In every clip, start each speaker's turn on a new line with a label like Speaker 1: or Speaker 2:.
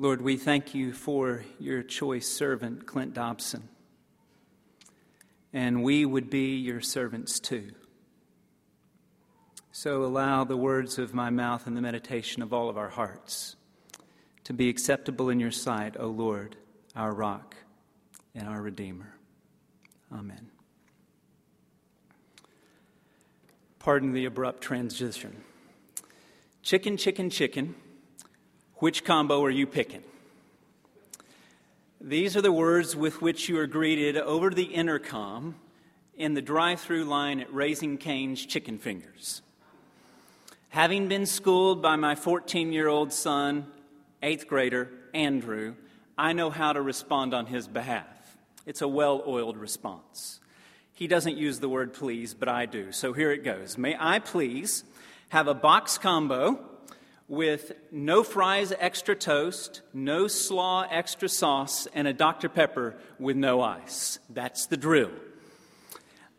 Speaker 1: Lord, we thank you for your choice servant, Clint Dobson. And we would be your servants too. So allow the words of my mouth and the meditation of all of our hearts to be acceptable in your sight, O Lord, our rock and our Redeemer. Amen. Pardon the abrupt transition. Chicken, chicken, chicken. Which combo are you picking? These are the words with which you are greeted over the intercom in the drive through line at Raising Cane's Chicken Fingers. Having been schooled by my 14 year old son, eighth grader, Andrew, I know how to respond on his behalf. It's a well oiled response. He doesn't use the word please, but I do. So here it goes. May I please have a box combo with no fries extra toast, no slaw extra sauce, and a Dr. Pepper with no ice. That's the drill.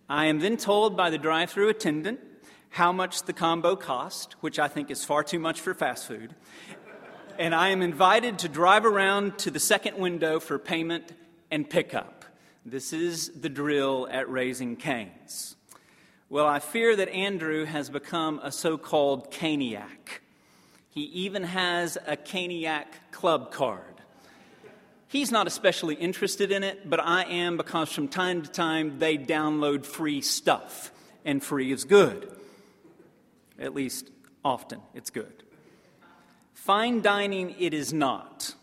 Speaker 1: I am then told by the drive through attendant how much the combo cost, which I think is far too much for fast food. And I am invited to drive around to the second window for payment and pickup. This is the drill at Raising Cane's. Well, I fear that Andrew has become a so called caniac. He even has a Caniac club card. He's not especially interested in it, but I am because from time to time they download free stuff, and free is good. At least often it's good. Fine dining it is not.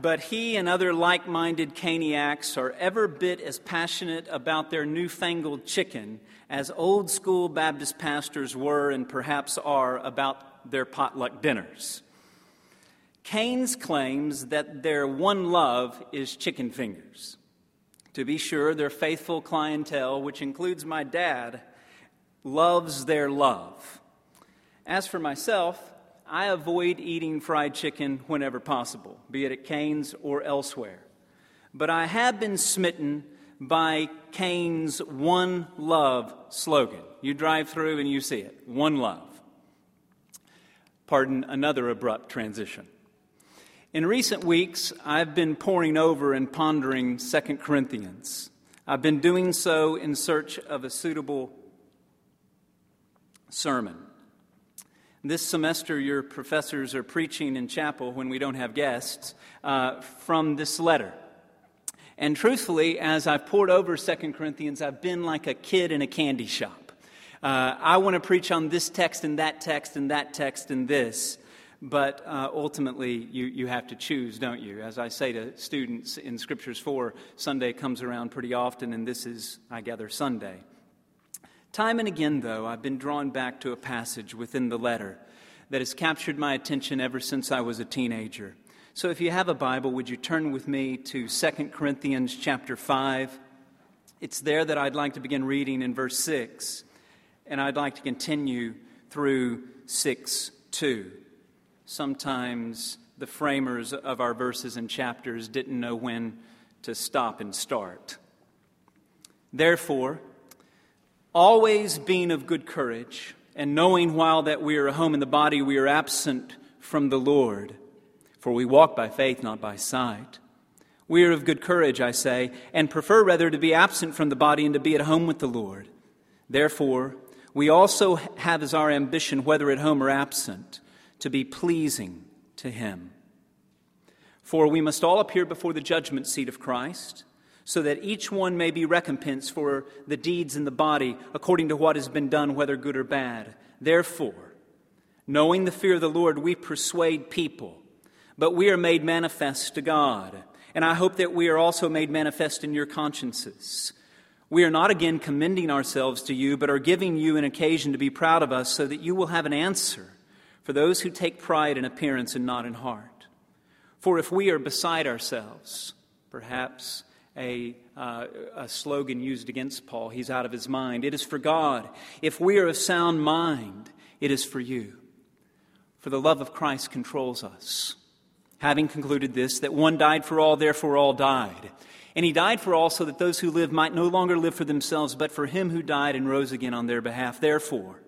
Speaker 1: But he and other like minded caniacs are ever bit as passionate about their newfangled chicken as old school Baptist pastors were and perhaps are about their potluck dinners. Cane's claims that their one love is chicken fingers. To be sure, their faithful clientele, which includes my dad, loves their love. As for myself, I avoid eating fried chicken whenever possible, be it at Cane's or elsewhere. But I have been smitten by Cane's One Love slogan. You drive through and you see it One Love. Pardon another abrupt transition. In recent weeks, I've been poring over and pondering 2 Corinthians. I've been doing so in search of a suitable sermon. This semester, your professors are preaching in chapel when we don't have guests uh, from this letter. And truthfully, as I've pored over 2 Corinthians, I've been like a kid in a candy shop. Uh, I want to preach on this text and that text and that text and this, but uh, ultimately you, you have to choose, don't you? As I say to students in Scriptures 4, Sunday comes around pretty often, and this is, I gather, Sunday. Time and again, though, I've been drawn back to a passage within the letter that has captured my attention ever since I was a teenager. So if you have a Bible, would you turn with me to 2 Corinthians chapter 5? It's there that I'd like to begin reading in verse 6 and I'd like to continue through 6 2. Sometimes the framers of our verses and chapters didn't know when to stop and start. Therefore, always being of good courage, and knowing while that we are at home in the body, we are absent from the Lord, for we walk by faith, not by sight. We are of good courage, I say, and prefer rather to be absent from the body and to be at home with the Lord. Therefore, we also have as our ambition, whether at home or absent, to be pleasing to Him. For we must all appear before the judgment seat of Christ, so that each one may be recompensed for the deeds in the body according to what has been done, whether good or bad. Therefore, knowing the fear of the Lord, we persuade people, but we are made manifest to God. And I hope that we are also made manifest in your consciences. We are not again commending ourselves to you, but are giving you an occasion to be proud of us so that you will have an answer for those who take pride in appearance and not in heart. For if we are beside ourselves, perhaps a, uh, a slogan used against Paul, he's out of his mind. It is for God. If we are of sound mind, it is for you. For the love of Christ controls us. Having concluded this, that one died for all, therefore all died. And he died for all so that those who live might no longer live for themselves, but for him who died and rose again on their behalf. Therefore,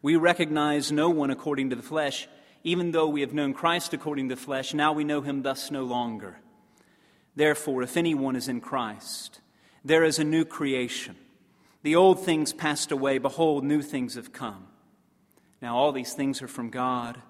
Speaker 1: we recognize no one according to the flesh. even though we have known Christ according to the flesh, now we know him thus no longer. Therefore, if anyone is in Christ, there is a new creation. The old things passed away, behold, new things have come. Now, all these things are from God,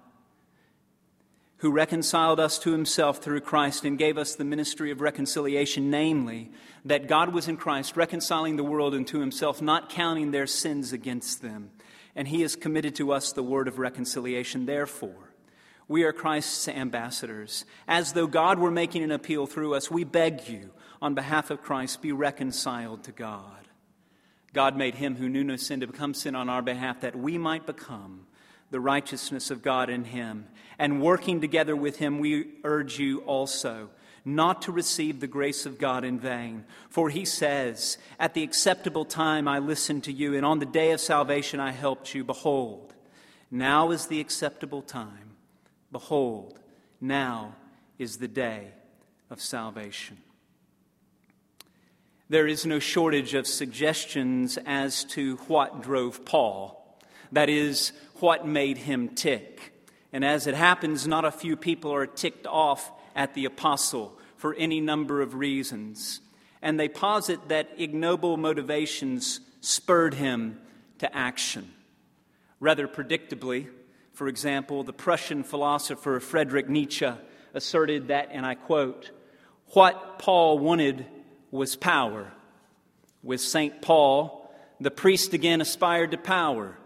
Speaker 1: who reconciled us to himself through Christ and gave us the ministry of reconciliation, namely, that God was in Christ, reconciling the world unto himself, not counting their sins against them. And he has committed to us the word of reconciliation. Therefore, we are Christ's ambassadors. As though God were making an appeal through us, we beg you, on behalf of Christ, be reconciled to God. God made him who knew no sin to become sin on our behalf that we might become the righteousness of God in him. And working together with him, we urge you also not to receive the grace of God in vain. For he says, At the acceptable time I listened to you, and on the day of salvation I helped you. Behold, now is the acceptable time. Behold, now is the day of salvation. There is no shortage of suggestions as to what drove Paul. That is, what made him tick. And as it happens, not a few people are ticked off at the apostle for any number of reasons. And they posit that ignoble motivations spurred him to action. Rather predictably, for example, the Prussian philosopher Friedrich Nietzsche asserted that, and I quote, what Paul wanted was power. With St. Paul, the priest again aspired to power.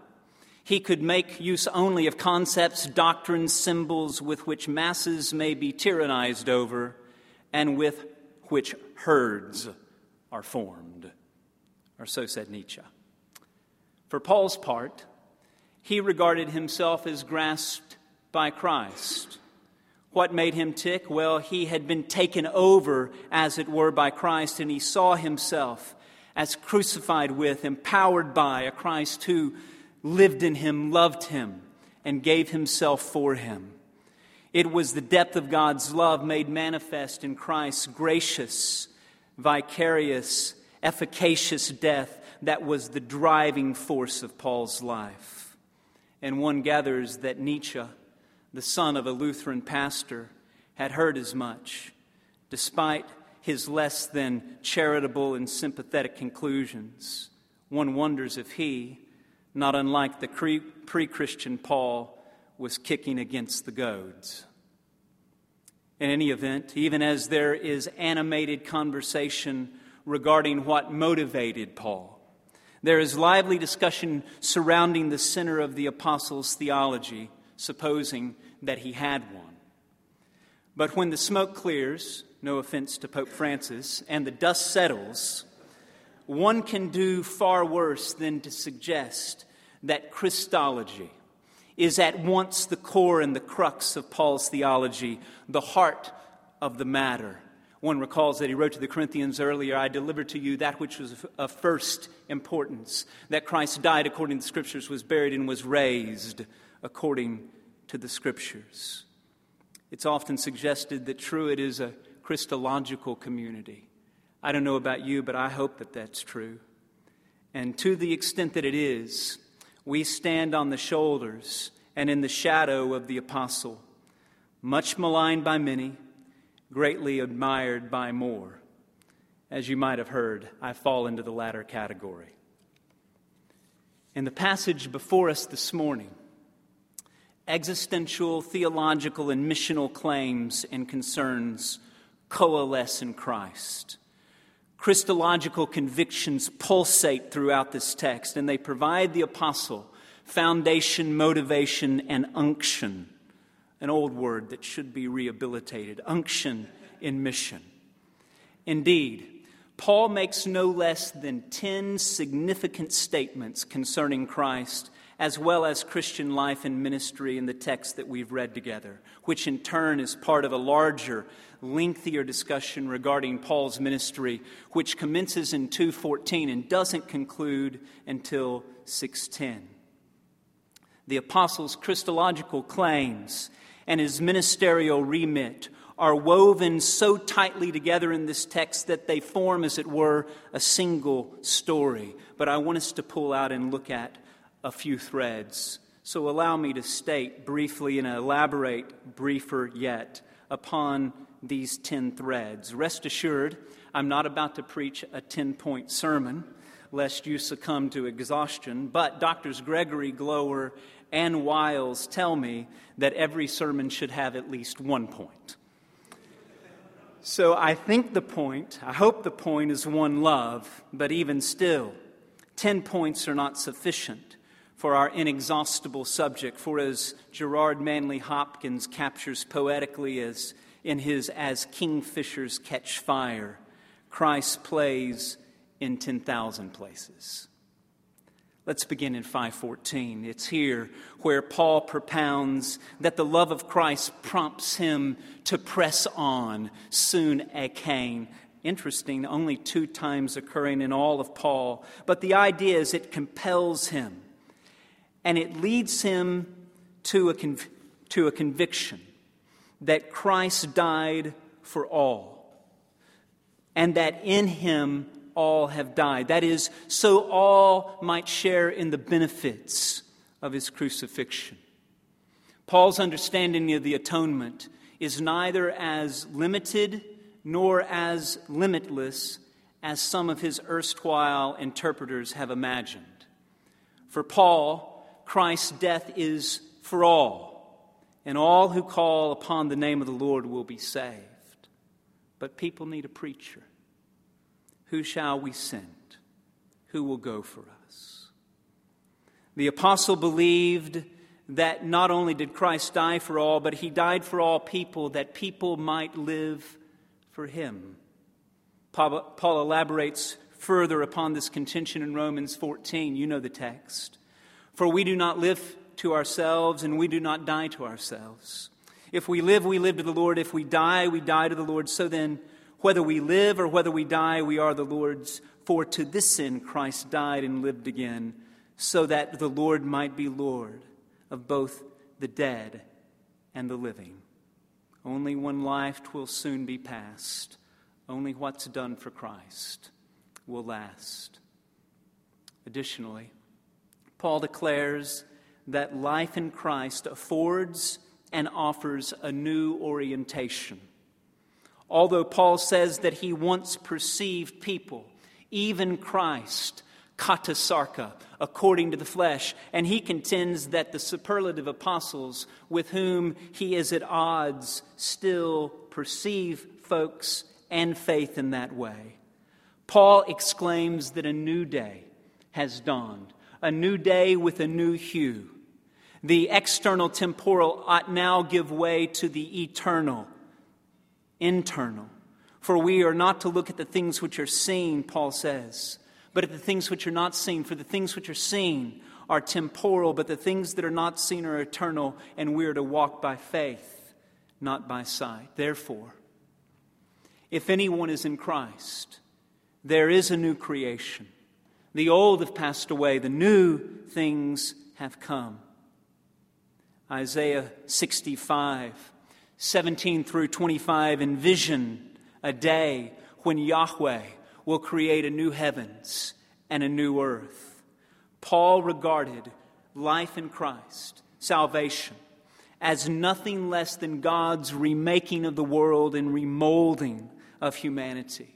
Speaker 1: He could make use only of concepts, doctrines, symbols with which masses may be tyrannized over and with which herds are formed. Or so said Nietzsche. For Paul's part, he regarded himself as grasped by Christ. What made him tick? Well, he had been taken over, as it were, by Christ, and he saw himself as crucified with, empowered by a Christ who lived in him, loved him, and gave himself for him. It was the depth of God's love made manifest in Christ's gracious, vicarious, efficacious death that was the driving force of Paul's life. And one gathers that Nietzsche the son of a Lutheran pastor, had heard as much, despite his less than charitable and sympathetic conclusions. One wonders if he, not unlike the pre Christian Paul, was kicking against the goads. In any event, even as there is animated conversation regarding what motivated Paul, there is lively discussion surrounding the center of the apostles' theology supposing that he had one. But when the smoke clears, no offense to Pope Francis, and the dust settles, one can do far worse than to suggest that Christology is at once the core and the crux of Paul's theology, the heart of the matter. One recalls that he wrote to the Corinthians earlier I delivered to you that which was of first importance, that Christ died according to the Scriptures, was buried, and was raised according to the Scriptures. It's often suggested that Truett is a Christological community. I don't know about you, but I hope that that's true. And to the extent that it is, we stand on the shoulders and in the shadow of the apostle, much maligned by many, greatly admired by more. As you might have heard, I fall into the latter category. In the passage before us this morning, existential, theological, and missional claims and concerns coalesce in Christ. Christological convictions pulsate throughout this text, and they provide the apostle foundation, motivation, and unction. An old word that should be rehabilitated unction in mission. Indeed, Paul makes no less than 10 significant statements concerning Christ as well as Christian life and ministry in the text that we've read together, which in turn is part of a larger, lengthier discussion regarding Paul's ministry, which commences in 2:14 and doesn't conclude until 6:10. The apostle's Christological claims and his ministerial remit are woven so tightly together in this text that they form, as it were, a single story. But I want us to pull out and look at a few threads So allow me to state briefly and elaborate briefer yet upon these 10 threads. Rest assured, I'm not about to preach a 10 point sermon, lest you succumb to exhaustion, but Doctors Gregory, Gloer, and Wiles tell me that every sermon should have at least one point. So I think the point, I hope the point is one love, but even still, 10 points are not sufficient for our inexhaustible subject. For as Gerard Manley Hopkins captures poetically as in his As Kingfishers Catch Fire, Christ plays in 10,000 places. Let's begin in 514. It's here where Paul propounds that the love of Christ prompts him to press on, soon again. Interesting, only two times occurring in all of Paul. But the idea is it compels him and it leads him to a, conv- to a conviction that Christ died for all, and that in him all have died. That is, so all might share in the benefits of his crucifixion. Paul's understanding of the atonement is neither as limited nor as limitless as some of his erstwhile interpreters have imagined. For Paul, Christ's death is for all, and all who call upon the name of the Lord will be saved. But people need a preacher. Who shall we send? Who will go for us? The apostle believed that not only did Christ die for all, but he died for all people that people might live for him. Paul elaborates further upon this contention in Romans 14. You know the text. For we do not live to ourselves, and we do not die to ourselves. If we live, we live to the Lord. If we die, we die to the Lord. So then, whether we live or whether we die, we are the Lord's. For to this end Christ died and lived again, so that the Lord might be Lord of both the dead and the living. Only one life will soon be past. Only what's done for Christ will last. Additionally, Paul declares that life in Christ affords and offers a new orientation. Although Paul says that he once perceived people, even Christ, kata sarka, according to the flesh, and he contends that the superlative apostles with whom he is at odds still perceive folks and faith in that way. Paul exclaims that a new day has dawned a new day with a new hue. The external temporal ought now give way to the eternal, internal. For we are not to look at the things which are seen, Paul says, but at the things which are not seen. For the things which are seen are temporal, but the things that are not seen are eternal, and we are to walk by faith, not by sight. Therefore, if anyone is in Christ, there is a new creation. The old have passed away, the new things have come. Isaiah 65, 17 through 25 envision a day when Yahweh will create a new heavens and a new earth. Paul regarded life in Christ, salvation, as nothing less than God's remaking of the world and remolding of humanity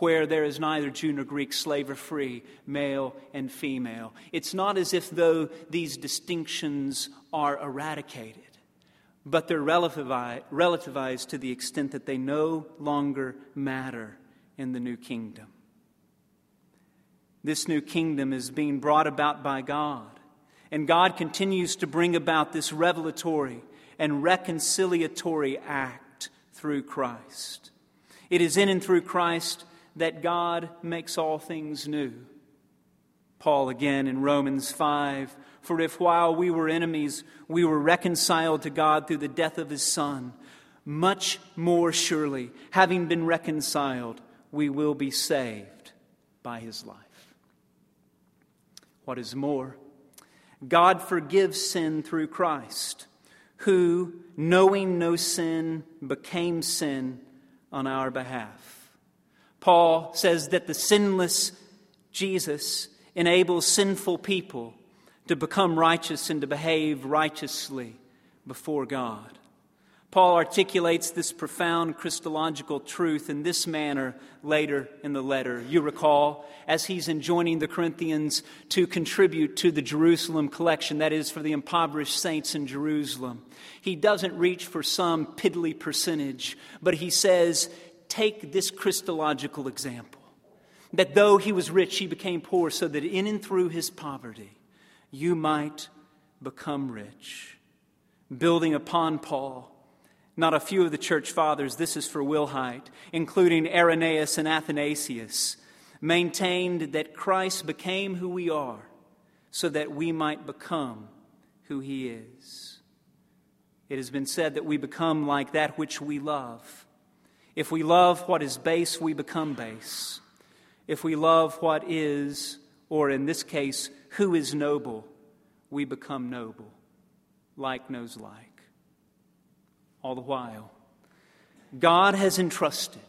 Speaker 1: where there is neither Jew nor Greek, slave or free, male and female. It's not as if, though, these distinctions are eradicated, but they're relativized to the extent that they no longer matter in the new kingdom. This new kingdom is being brought about by God, and God continues to bring about this revelatory and reconciliatory act through Christ. It is in and through Christ that God makes all things new. Paul again in Romans 5 For if while we were enemies, we were reconciled to God through the death of his Son, much more surely, having been reconciled, we will be saved by his life. What is more, God forgives sin through Christ, who, knowing no sin, became sin on our behalf Paul says that the sinless Jesus enables sinful people to become righteous and to behave righteously before God. Paul articulates this profound Christological truth in this manner later in the letter. You recall, as he's enjoining the Corinthians to contribute to the Jerusalem collection, that is, for the impoverished saints in Jerusalem. He doesn't reach for some piddly percentage, but he says, Take this Christological example that though he was rich, he became poor, so that in and through his poverty you might become rich. Building upon Paul, not a few of the church fathers, this is for Wilhite, including Irenaeus and Athanasius, maintained that Christ became who we are so that we might become who he is. It has been said that we become like that which we love. If we love what is base, we become base. If we love what is, or in this case, who is noble, we become noble. Like knows like all the while. God has entrusted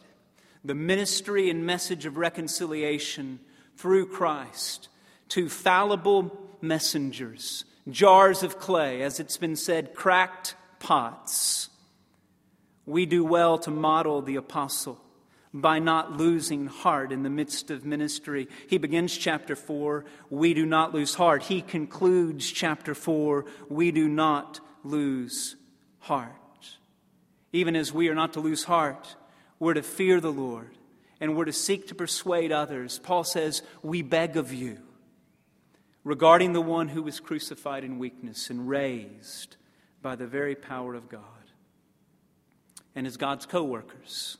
Speaker 1: the ministry and message of reconciliation through Christ to fallible messengers, jars of clay, as it's been said, cracked pots. We do well to model the apostle by not losing heart in the midst of ministry. He begins chapter 4, we do not lose heart. He concludes chapter 4, we do not lose heart. Even as we are not to lose heart, we're to fear the Lord and we're to seek to persuade others. Paul says, We beg of you, regarding the one who was crucified in weakness and raised by the very power of God. And as God's co workers,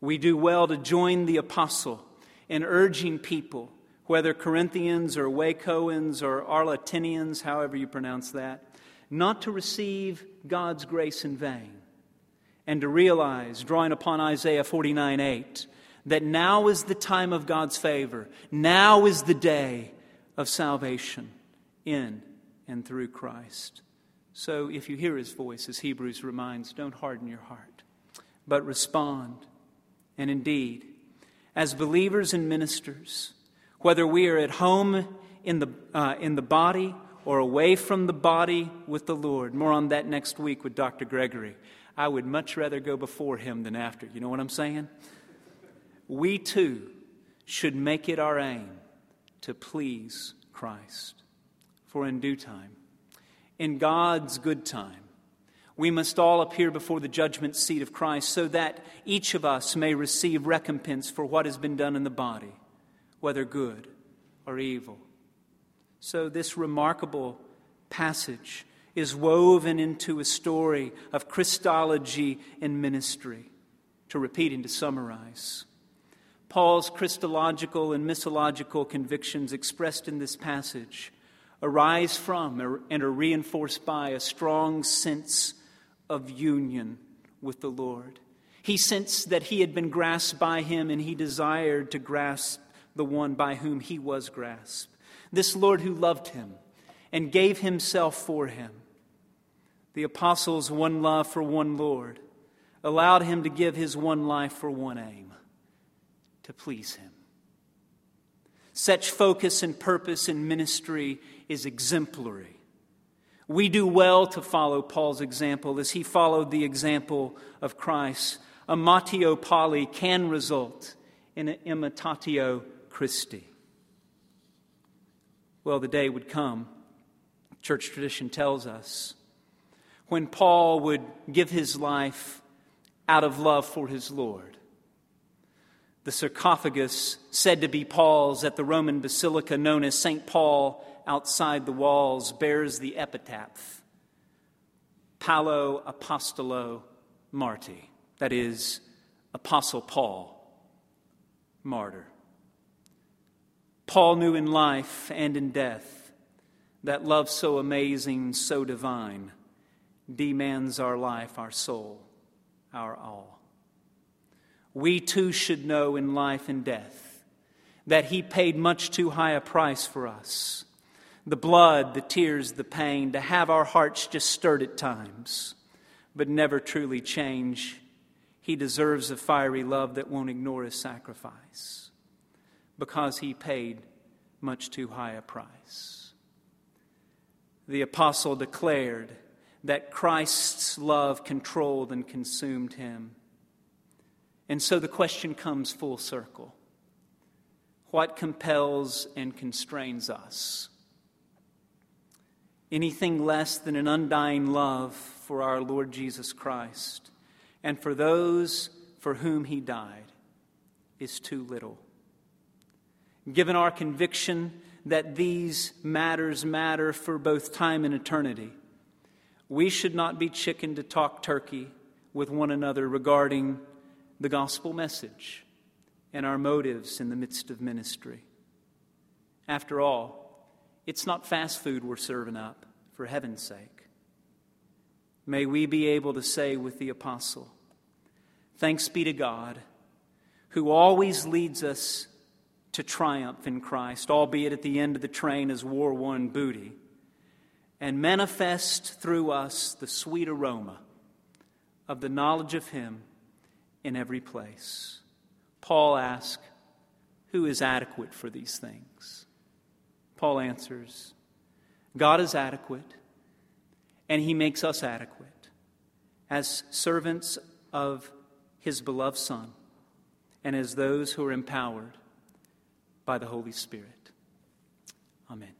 Speaker 1: we do well to join the apostle in urging people, whether Corinthians or Wacoans or Arletinians, however you pronounce that, not to receive God's grace in vain and to realize, drawing upon Isaiah 49 8, that now is the time of God's favor. Now is the day of salvation in and through Christ. So if you hear his voice, as Hebrews reminds, don't harden your heart, but respond. And indeed, as believers and ministers, whether we are at home in the, uh, in the body or away from the body with the Lord, more on that next week with Dr. Gregory. I would much rather go before him than after. You know what I'm saying? We too should make it our aim to please Christ. For in due time, in God's good time, we must all appear before the judgment seat of Christ so that each of us may receive recompense for what has been done in the body, whether good or evil. So, this remarkable passage is woven into a story of Christology and ministry. To repeat and to summarize, Paul's Christological and missiological convictions expressed in this passage arise from and are reinforced by a strong sense of union with the Lord. He sensed that he had been grasped by him and he desired to grasp the one by whom he was grasped. This Lord who loved him and gave himself for him the apostles' one love for one Lord, allowed him to give his one life for one aim to please him. Such focus and purpose in ministry is exemplary. We do well to follow Paul's example as he followed the example of Christ. Imitatio Pauli can result in an imitatio Christi. Well, the day would come, church tradition tells us, when Paul would give his life out of love for his Lord. The sarcophagus, said to be Paul's at the Roman basilica known as St. Paul outside the walls, bears the epitaph Paulo Apostolo Marti, that is, Apostle Paul, martyr. Paul knew in life and in death that love so amazing, so divine demands our life, our soul, our all. We too should know in life and death that He paid much too high a price for us. The blood, the tears, the pain, to have our hearts just stirred at times, but never truly change. He deserves a fiery love that won't ignore His sacrifice because He paid much too high a price. the apostle declared that Christ's love controlled and consumed him. And so the question comes full circle What compels and constrains us? Anything less than an undying love for our Lord Jesus Christ and for those for whom he died is too little. Given our conviction that these matters matter for both time and eternity, we should not be chicken to talk turkey with one another regarding the gospel message and our motives in the midst of ministry. After all, it's not fast food we're serving up, for heaven's sake. May we be able to say with the apostle, Thanks be to God, who always leads us to triumph in Christ, albeit at the end of the train as war won booty, and manifest through us the sweet aroma of the knowledge of Him in every place. Paul asks, Who is adequate for these things? Paul answers, God is adequate, and He makes us adequate as servants of His beloved Son and as those who are empowered by the Holy Spirit. Amen.